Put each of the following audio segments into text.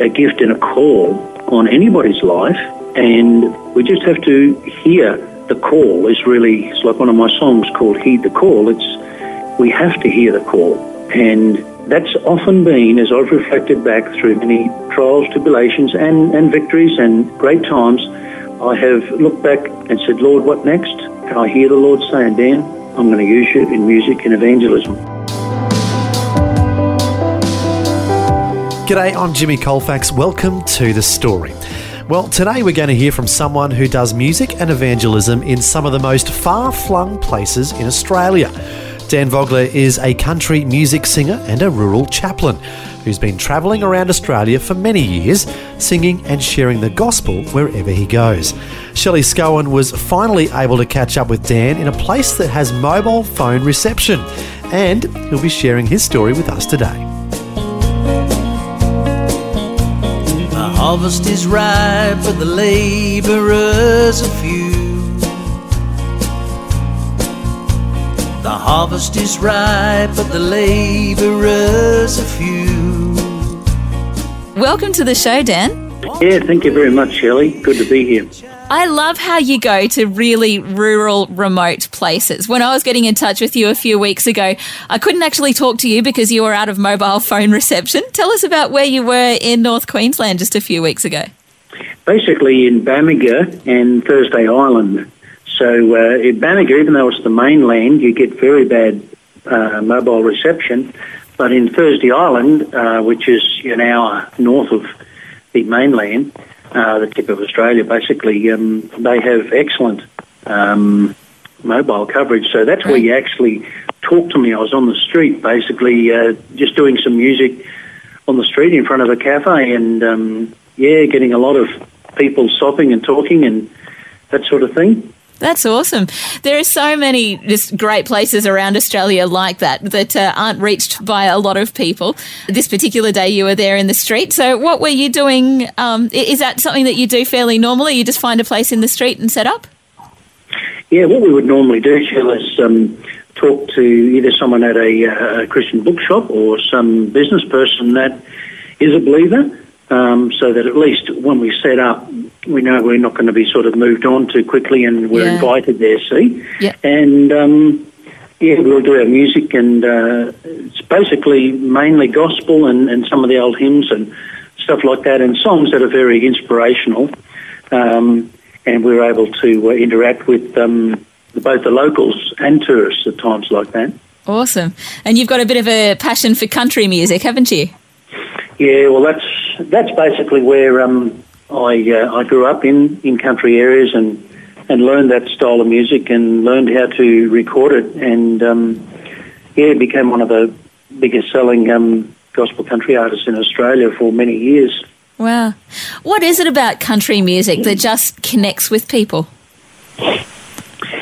a gift and a call on anybody's life, and we just have to hear the call. Is really it's like one of my songs called "Heed the Call." It's we have to hear the call, and that's often been, as I've reflected back through many trials, tribulations, and, and victories and great times, I have looked back and said, Lord, what next? And I hear the Lord saying, Dan, I'm going to use you in music and evangelism. G'day, I'm Jimmy Colfax. Welcome to The Story. Well, today we're going to hear from someone who does music and evangelism in some of the most far flung places in Australia. Dan Vogler is a country music singer and a rural chaplain who's been travelling around Australia for many years, singing and sharing the gospel wherever he goes. Shelley Scowen was finally able to catch up with Dan in a place that has mobile phone reception, and he'll be sharing his story with us today. Harvest is ripe, but the laborers are few. The harvest is ripe, but the laborers are few. Welcome to the show, Dan. Yeah, thank you very much, Shelley. Good to be here. I love how you go to really rural, remote places. When I was getting in touch with you a few weeks ago, I couldn't actually talk to you because you were out of mobile phone reception. Tell us about where you were in North Queensland just a few weeks ago. Basically, in Bamaga and Thursday Island. So, uh, in Bamaga, even though it's the mainland, you get very bad uh, mobile reception. But in Thursday Island, uh, which is an hour north of the mainland, uh, the tip of Australia, basically, um, they have excellent um, mobile coverage. So that's where you actually talked to me. I was on the street, basically, uh, just doing some music on the street in front of a cafe, and um, yeah, getting a lot of people stopping and talking and that sort of thing. That's awesome. There are so many just great places around Australia like that that uh, aren't reached by a lot of people. This particular day you were there in the street. So, what were you doing? Um, is that something that you do fairly normally? You just find a place in the street and set up? Yeah, what we would normally do, Jill, is um, talk to either someone at a, uh, Christian bookshop or some business person that is a believer um, so that at least when we set up, we know we're not going to be sort of moved on too quickly and we're Yeah. invited there, see? Yeah. And um, yeah, we'll do our music and uh, it's basically mainly gospel and, and some of the old hymns and stuff like that and songs that are very inspirational. Um, and we're able to uh, interact with um, both the locals and tourists at times like that. Awesome. And you've got a bit of a passion for country music, haven't you? Yeah, well, that's that's basically where um, I uh, I grew up in, in country areas and and learned that style of music and learned how to record it and um, yeah, became one of the biggest selling um, gospel country artists in Australia for many years. Wow. What is it about country music that just connects with people?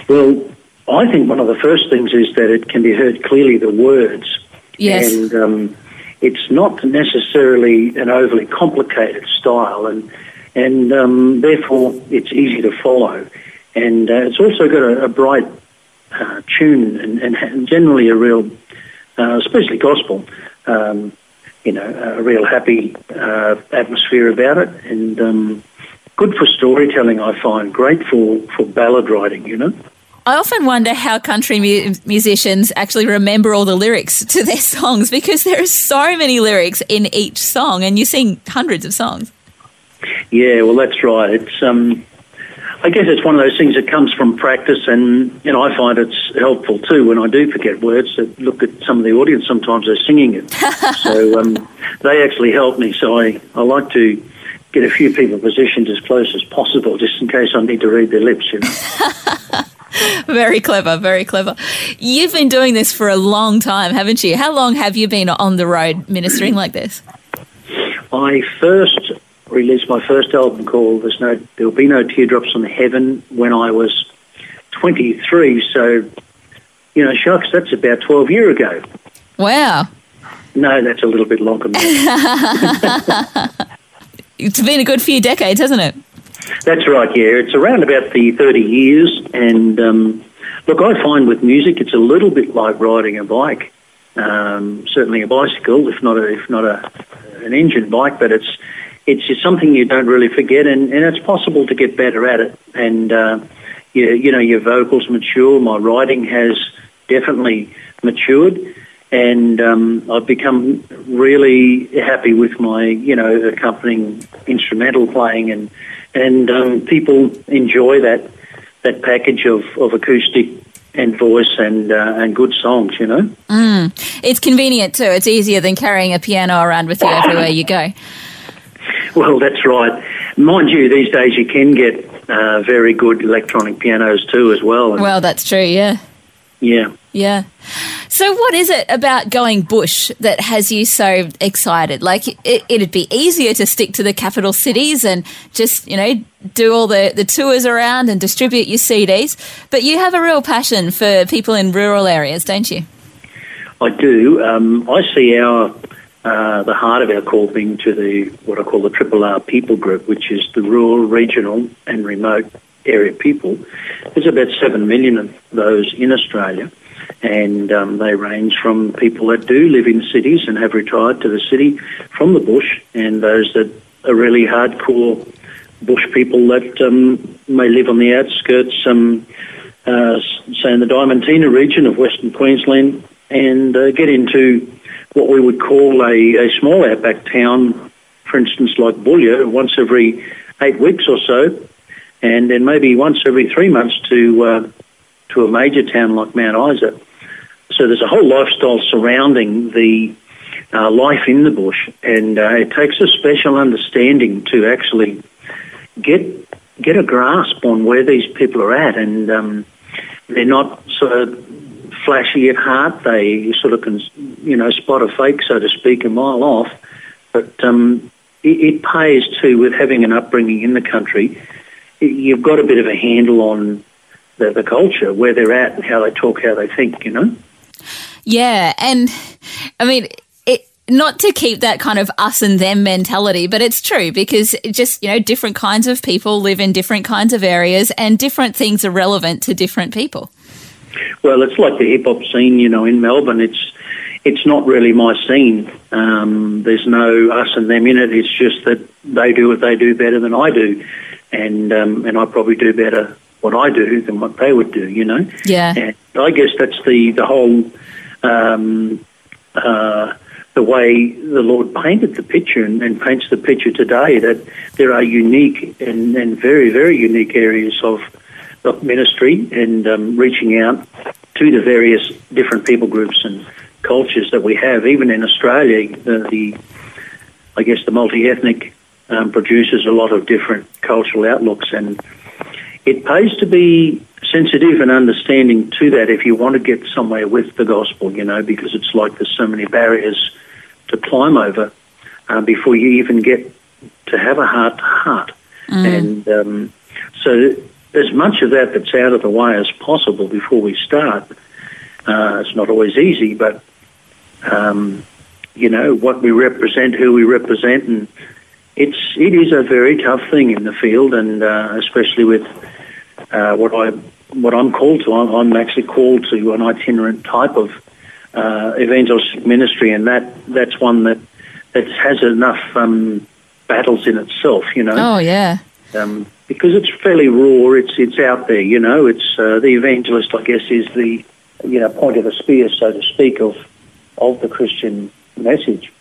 Well, I think one of the first things is that it can be heard clearly the words. Yes. And um, it's not necessarily an overly complicated style, and and um, therefore it's easy to follow. And uh, it's also got a, a bright uh, tune and, and, generally a real, uh, especially gospel, um, you know, a real happy uh, atmosphere about it, and um, good for storytelling. I find great for for ballad writing. You know. I often wonder how country mu- musicians actually remember all the lyrics to their songs because there are so many lyrics in each song, and you sing hundreds of songs. Yeah, well, that's right. It's um, I guess it's one of those things that comes from practice, and you know, I find it's helpful too when I do forget words. To look at some of the audience, sometimes they're singing it, so um, they actually help me. So I, I like to get a few people positioned as close as possible, just in case I need to read their lips. You know. Very clever, very clever. You've been doing this for a long time, haven't you? How long have you been on the road ministering like this? I first released my first album called "There's No There'll Be No Teardrops on Heaven" when I was 23. So, you know, shucks, that's about 12 year ago. Wow. No, that's a little bit longer. than that. It's been a good few decades, hasn't it? That's right, yeah. It's around about the 30 years. And um, look, I find with music, it's a little bit like riding a bike. Um, certainly a bicycle, if not a, if not a, an engine bike, but it's it's just something you don't really forget, and, and it's possible to get better at it. And uh, you, you know, your vocals mature. My writing has definitely matured, and um, I've become really happy with my, you know, accompanying instrumental playing, and and um, people enjoy that that package of, of acoustic and voice and uh, and good songs, you know. It's convenient too. It's easier than carrying a piano around with you everywhere you go. Well, that's right. Mind you, these days you can get uh, very good electronic pianos too, as well. Well, that's true, yeah. yeah. Yeah. So, what is it about going bush that has you so excited? Like, it, it'd be easier to stick to the capital cities and just, you know, do all the, the tours around and distribute your CDs. But you have a real passion for people in rural areas, don't you? I do. Um, I see our uh, the heart of our call being to the what I call the Triple R people group, which is the rural, regional, and remote area people. There's about seven million of those in Australia, and um, they range from people that do live in cities and have retired to the city from the bush, and those that are really hardcore bush people that um, may live on the outskirts, um, uh, say in the Diamantina region of Western Queensland, and uh, get into what we would call a, a small outback town, for instance, like Boulia, once every eight weeks or so, and then maybe once every three months to uh, to a major town like Mount Isa. So there's a whole lifestyle surrounding the uh, life in the bush, and uh, it takes a special understanding to actually get get a grasp on where these people are at, and um, they're not sort of flashy at heart. They sort of can, you know, spot a fake, so to speak, a mile off. But um, it, it pays too with having an upbringing in the country. You've got a bit of a handle on the, the culture, where they're at, and how they talk, how they think. You know. Yeah. And I mean, not to keep that kind of us and them mentality, but it's true because just, you know, different kinds of people live in different kinds of areas and different things are relevant to different people. Well, it's like the hip hop scene, you know, in Melbourne. It's it's not really my scene. Um, there's no us and them in it. It's just that they do what they do better than I do, and um, and I probably do better what I do than what they would do. You know. Yeah. And I guess that's the the whole um, uh, the way the Lord painted the picture and, and paints the picture today. That there are unique and, and very very unique areas of of ministry and um, reaching out to the various different people groups and cultures that we have. Even in Australia, the, the I guess the multi-ethnic um, produces a lot of different cultural outlooks, and it pays to be sensitive and understanding to that if you want to get somewhere with the gospel, you know, because it's like there's so many barriers to climb over uh, before you even get to have a heart to heart. And um, so, as much of that that's out of the way as possible before we start. Uh, it's not always easy, but um, you know what we represent, who we represent, and it's it is a very tough thing in the field, and uh, especially with uh, what I what I'm called to. I'm, I'm actually called to an itinerant type of uh, evangelistic ministry, and that that's one that that has enough um, battles in itself. You know Oh, yeah. um, because it's fairly raw. It's it's out there, you know. It's uh, the evangelist, I guess, is the you know point of the spear, so to speak, of of the Christian message,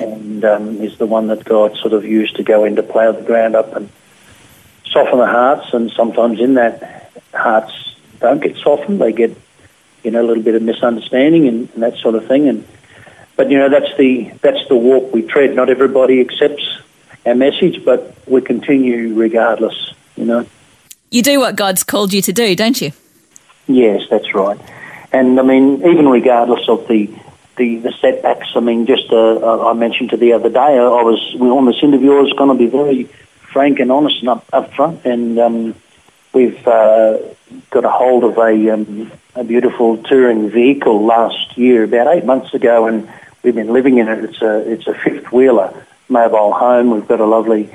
and um, is the one that God sort of used to go in to plough the ground up and soften the hearts. And sometimes in that, hearts don't get softened; they get you know a little bit of misunderstanding and, and that sort of thing. And but you know that's the that's the walk we tread. Not everybody accepts our message, but we continue regardless, you know. You do what God's called you to do, don't you? Yes, that's right. And I mean, even regardless of the the, the setbacks. I mean, just uh, I mentioned to the other day, I was on this interview. I was going to be very frank and honest and up, up front, and um, we've uh, got a hold of a, um, a beautiful touring vehicle last year, about eight months ago, and we've been living in it. It's a it's a fifth wheeler mobile home. We've got a lovely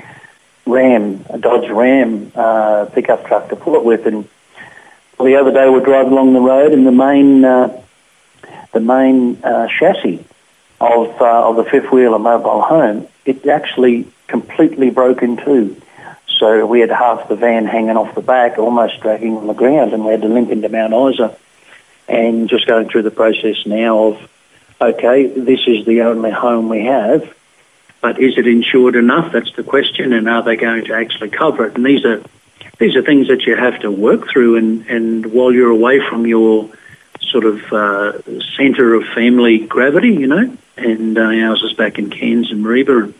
Ram, a Dodge Ram uh, pickup truck to pull it with, and the other day we're driving along the road, and the main uh, the main uh, chassis of uh, of the fifth wheeler mobile home, it actually completely broke in two. So we had half the van hanging off the back, almost dragging on the ground, and we had to limp into Mount Isa. And just going through the process now of, okay, this is the only home we have, but is it insured enough? That's the question, and are they going to actually cover it? And these are these are things that you have to work through, and, and while you're away from your sort of uh, centre of family gravity, you know, and uh, ours is back in Cairns and Mareeba,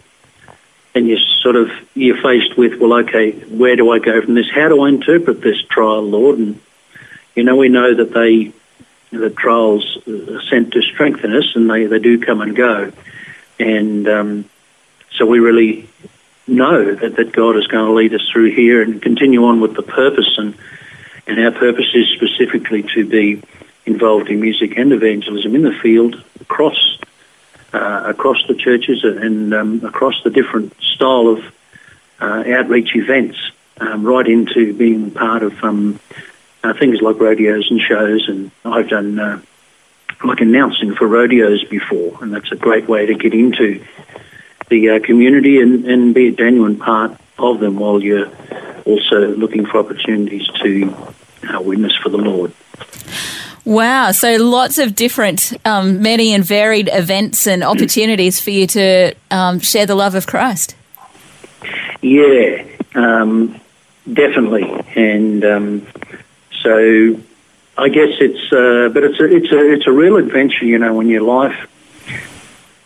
and you sort of you're faced with, well, okay, where do I go from this? How do I interpret this trial, Lord? And you know, we know that they the trials are sent to strengthen us, and they, they do come and go, and um, so we really know that, that God is going to lead us through here and continue on with the purpose and and our purpose is specifically to be involved in music and evangelism in the field across uh, across the churches and um, across the different style of uh, outreach events, um, right into being part of um, uh, things like rodeos and shows. And I've done uh, like announcing for rodeos before, and that's a great way to get into the uh, community and, and be a genuine part of them while you're also looking for opportunities to uh, witness for the Lord. Wow. So lots of different, um, many and varied events and opportunities for you to um, share the love of Christ. Yeah, um, definitely. And um, so I guess it's, uh, but it's a, it's a, it's a real adventure, you know, when your life,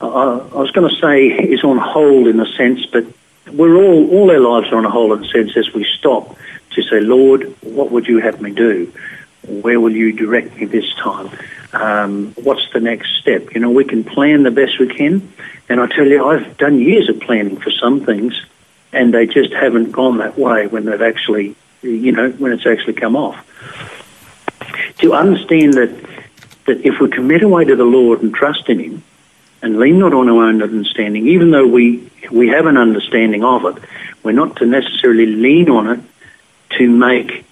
I, was going to say is on hold in a sense, but we're all, all our lives are on a hold in a sense as we stop to say, Lord, what would you have me do? Where will you direct me this time? Um, what's the next step? You know, we can plan the best we can. And I tell you, I've done years of planning for some things, and they just haven't gone that way when they've actually, you know, when it's actually come off. To understand that, that if we commit away to the Lord and trust in Him, and lean not on our own understanding, even though we, we have an understanding of it, we're not to necessarily lean on it to make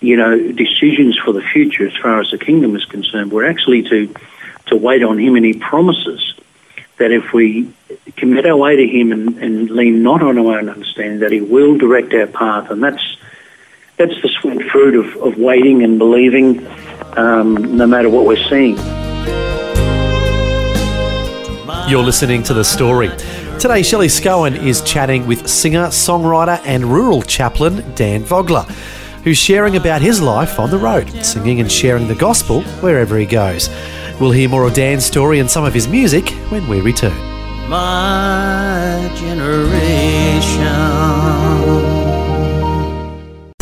you know, decisions for the future as far as the kingdom is concerned. We're actually to, to wait on Him, and He promises that if we commit our way to Him and, and lean not on our own understanding, that He will direct our path. And that's, that's the sweet fruit of, of waiting and believing um, no matter what we're seeing. You're listening to The Story. Today, Shelley Scowen is chatting with singer, songwriter, and rural chaplain Dan Vogler who's sharing about his life on the road, singing and sharing the gospel wherever he goes. We'll hear more of Dan's story and some of his music when we return. My generation.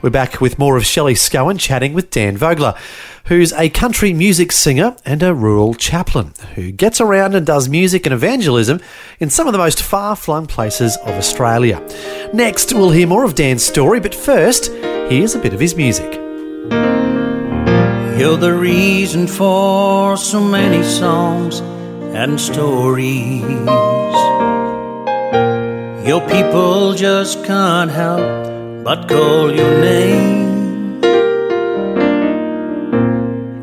We're back with more of Shelley Scowen chatting with Dan Vogler, who's a country music singer and a rural chaplain who gets around and does music and evangelism in some of the most far flung places of Australia. Next, we'll hear more of Dan's story, but first, here's a bit of his music. You're the reason for so many songs and stories. Your people just can't help but call your name.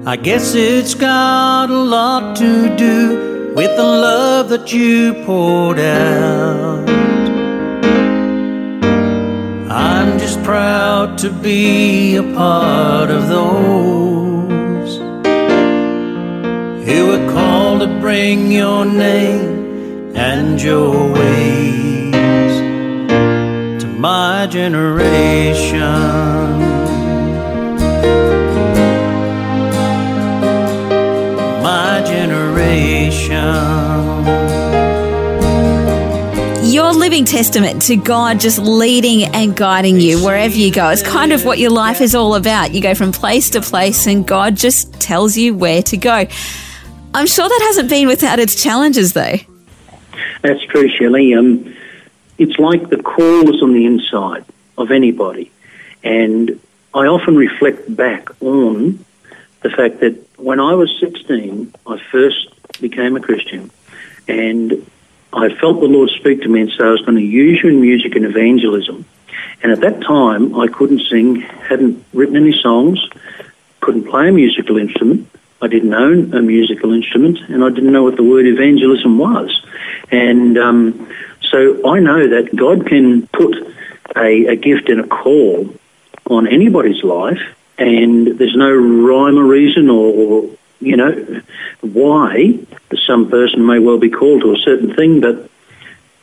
I guess it's got a lot to do with the love that you poured out. I'm just proud to be a part of those who were called to bring your name and your ways. My generation. My generation. Your living testament to God just leading and guiding you wherever you go. It's kind of what your life is all about. You go from place to place and God just tells you where to go. I'm sure that hasn't been without its challenges though. That's true, Shelley. Um, it's like the call is on the inside of anybody. And I often reflect back on the fact that when I was 16, I first became a Christian. And I felt the Lord speak to me and say, I was going to use you in music and evangelism. And at that time, I couldn't sing, hadn't written any songs, couldn't play a musical instrument. I didn't own a musical instrument, and I didn't know what the word evangelism was. And um, so I know that God can put a, a gift and a call on anybody's life, and there's no rhyme or reason or, or you know, why some person may well be called to a certain thing, but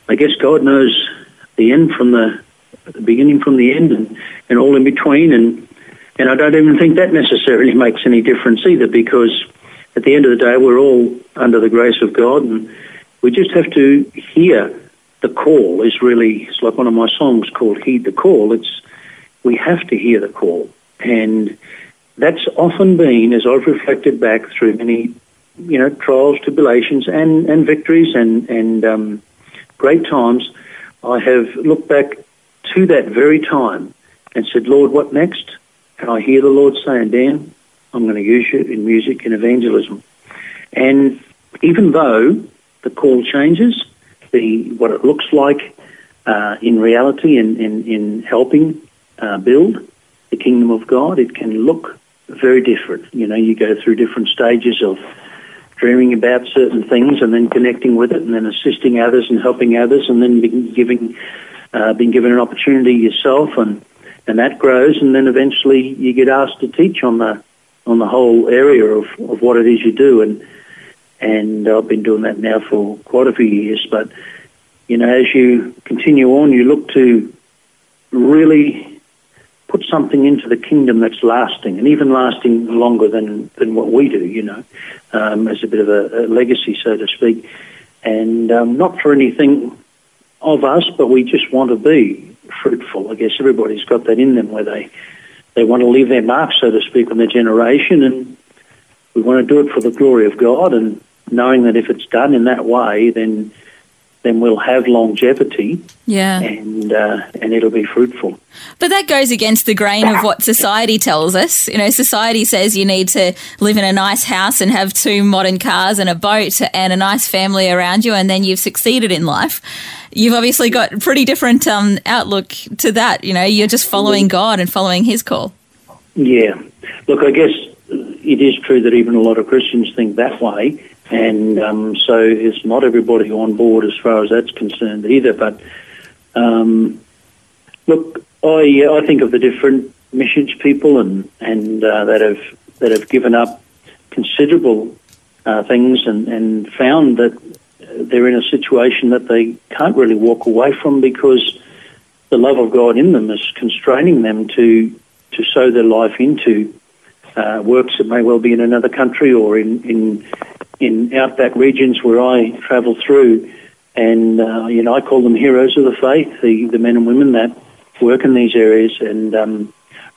I guess God knows the end from the, the beginning from the end and, and all in between. And, and I don't even think that necessarily makes any difference either because at the end of the day, we're all under the grace of God and we just have to hear the call is really, it's like one of my songs called Heed the Call. It's, we have to hear the call. And that's often been, as I've reflected back through many, you know, trials, tribulations, and, and victories and, and um, great times, I have looked back to that very time and said, Lord, what next? And I hear the Lord saying, Dan, I'm going to use you in music and evangelism. And even though the call changes, the what it looks like uh, in reality in, in, in helping uh, build the kingdom of God, it can look very different. You know, you go through different stages of dreaming about certain things and then connecting with it and then assisting others and helping others and then being giving, uh, being given an opportunity yourself and, and that grows and then eventually you get asked to teach on the, on the whole area of, of what it is you do and, and I've been doing that now for quite a few years, but you know, as you continue on, you look to really put something into the kingdom that's lasting and even lasting longer than, than what we do, you know, um, as a bit of a, a, legacy, so to speak. And um, not for anything of us, but we just want to be fruitful. I guess everybody's got that in them where they, they want to leave their mark, so to speak, on their generation. And we want to do it for the glory of God and knowing that if it's done in that way, then then we'll have longevity. Yeah. And uh, and it'll be fruitful. But that goes against the grain of what society tells us. You know, society says you need to live in a nice house and have two modern cars and a boat and a nice family around you, and then you've succeeded in life. You've obviously got a pretty different um, outlook to that. You know, you're just following God and following His call. Yeah. Look, I guess it is true that even a lot of Christians think that way and um, so it's not everybody on board as far as that's concerned either. But um, look, I I think of the different missions people and and uh, that have that have given up considerable uh, things and, and found that they're in a situation that they can't really walk away from because the love of God in them is constraining them to to sow their life into uh, works that may well be in another country or in, in in outback regions where I travel through, and uh, you know I call them heroes of the faith, the, the men and women that work in these areas, and um,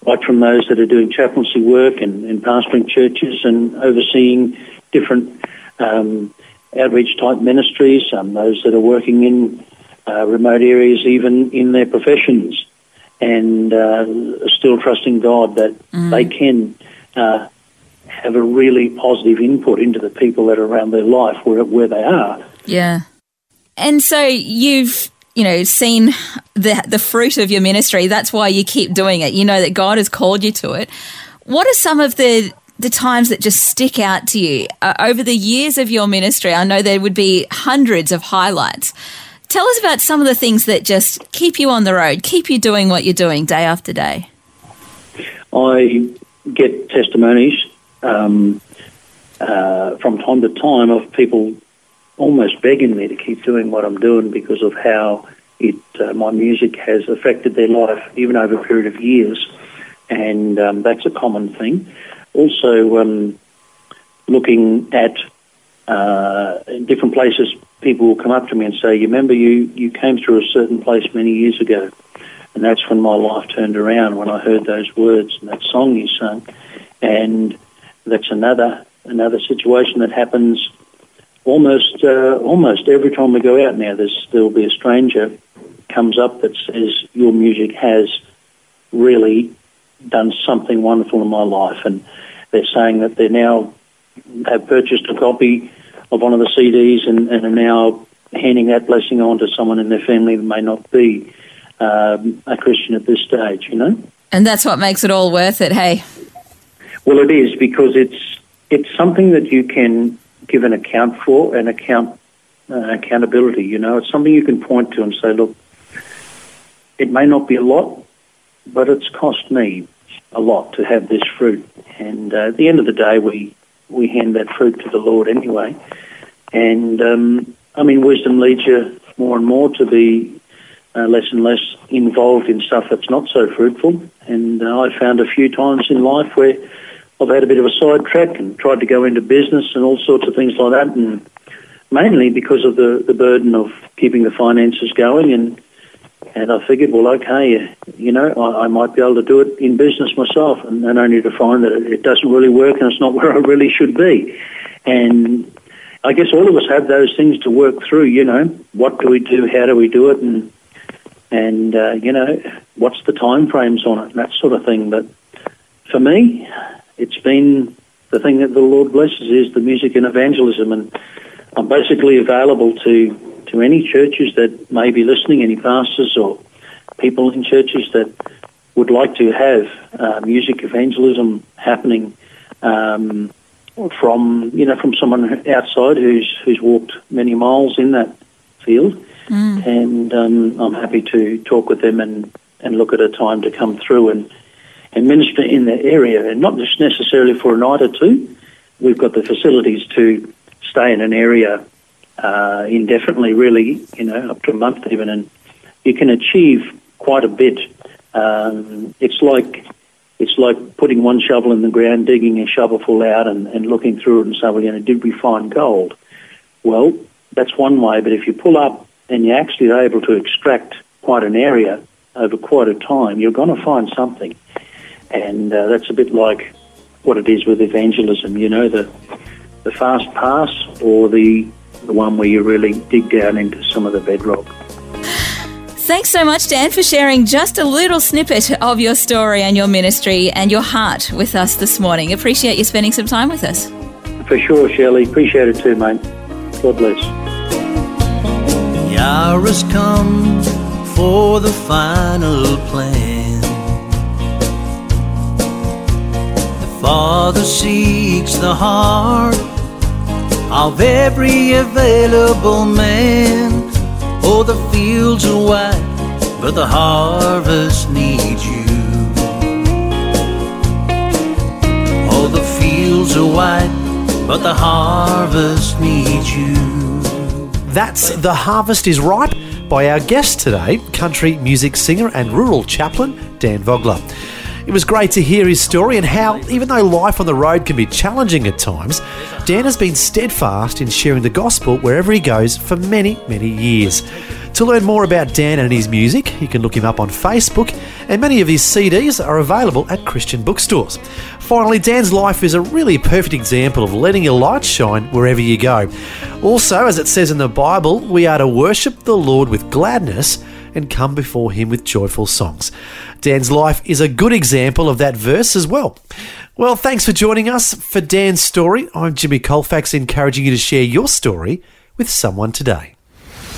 right from those that are doing chaplaincy work and, and pastoring churches and overseeing different um, outreach type ministries, um, those that are working in uh, remote areas, even in their professions, and uh, still trusting God that mm. they can uh, have a really positive input into the people that are around their life where, where they are. Yeah. And so you've you know seen the the fruit of your ministry. That's why you keep doing it. You know that God has called you to it. What are some of the the times that just stick out to you uh, over the years of your ministry? I know there would be hundreds of highlights. Tell us about some of the things that just keep you on the road keep you doing what you're doing day after day. I get testimonies um, uh, from time to time of people almost begging me to keep doing what I'm doing because of how it uh, my music has affected their life even over a period of years, and um, that's a common thing. Also, um, looking at uh, different places, people will come up to me and say, "You remember you you came through a certain place many years ago." And that's when my life turned around when I heard those words and that song you sung. And that's another another situation that happens almost uh, almost every time we go out now. There's there'll be a stranger comes up that says your music has really done something wonderful in my life, and they're saying that they now have purchased a copy of one of the CDs and, and are now handing that blessing on to someone in their family that may not be um, a Christian at this stage. You know, And that's what makes it all worth it, hey? Well, it is because it's it's something that you can give an account for and account uh, accountability. You know, it's something you can point to and say, look, it may not be a lot, but it's cost me a lot to have this fruit. And uh, at the end of the day, we we hand that fruit to the Lord anyway. And um, I mean, wisdom leads you more and more to be uh, less and less involved in stuff that's not so fruitful. And uh, I found a few times in life where I've had a bit of a sidetrack and tried to go into business and all sorts of things like that, and mainly because of the, the burden of keeping the finances going. And and I figured, well, okay, you know, I, I might be able to do it in business myself, and, and only to find that it, it doesn't really work and it's not where I really should be. And I guess all of us have those things to work through. You know, what do we do? How do we do it? And and uh, you know, what's the time frames on it? And that sort of thing. But for me, it's been the thing that the Lord blesses is the music and evangelism, and I'm basically available to to any churches that may be listening, any pastors or people in churches that would like to have uh, music evangelism happening um, from you know from someone outside who's who's walked many miles in that field, and um, I'm happy to talk with them and, and look at a time to come through and and minister in that area, and not just necessarily for a night or two. We've got the facilities to stay in an area uh, indefinitely, really, you know, up to a month even, and you can achieve quite a bit. Um, it's like it's like putting one shovel in the ground, digging a shovelful out, and, and looking through it and saying, well, you know, did we find gold? Well, that's one way, but if you pull up and you're actually able to extract quite an area over quite a time, you're going to find something. And uh, that's a bit like what it is with evangelism, you know, the, the fast pass or the, the one where you really dig down into some of the bedrock. Thanks so much, Dan, for sharing just a little snippet of your story and your ministry and your heart with us this morning. Appreciate you spending some time with us. For sure, Shelley. Appreciate it too, mate. God bless. The hour has come for the final plan. Father seeks the heart of every available man. Oh, the fields are wide, but the harvest needs you. Oh, the fields are wide, but the harvest needs you. That's The Harvest is Ripe by our guest today, country music singer and rural chaplain Dan Vogler. It was great to hear his story and how, even though life on the road can be challenging at times, Dan has been steadfast in sharing the gospel wherever he goes for many, many years. To learn more about Dan and his music, you can look him up on Facebook, and many of his CDs are available at Christian bookstores. Finally, Dan's life is a really perfect example of letting your light shine wherever you go. Also, as it says in the Bible, we are to worship the Lord with gladness and come before him with joyful songs. Dan's life is a good example of that verse as well. Well, thanks for joining us for Dan's story. I'm Jimmy Colfax, encouraging you to share your story with someone today.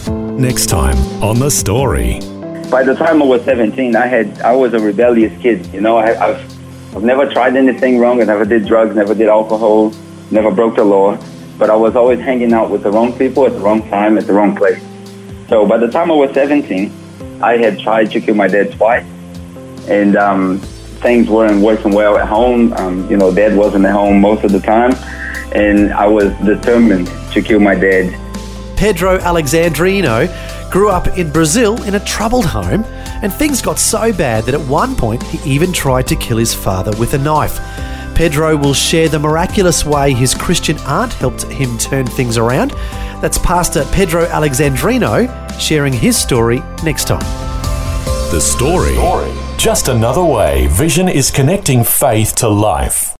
Next time on The Story. By the time I was 17, I had I was a rebellious kid. You know, I, I've I've never tried anything wrong. I never did drugs, never did alcohol, never broke the law. But I was always hanging out with the wrong people at the wrong time at the wrong place. So by the time I was 17, I had tried to kill my dad twice, and um, things weren't working well at home. Um, you know, dad wasn't at home most of the time, and I was determined to kill my dad. Pedro Alexandrino grew up in Brazil in a troubled home, and things got so bad that at one point he even tried to kill his father with a knife. Pedro will share the miraculous way his Christian aunt helped him turn things around. That's Pastor Pedro Alexandrino sharing his story next time. The story. Just another way Vision is connecting faith to life.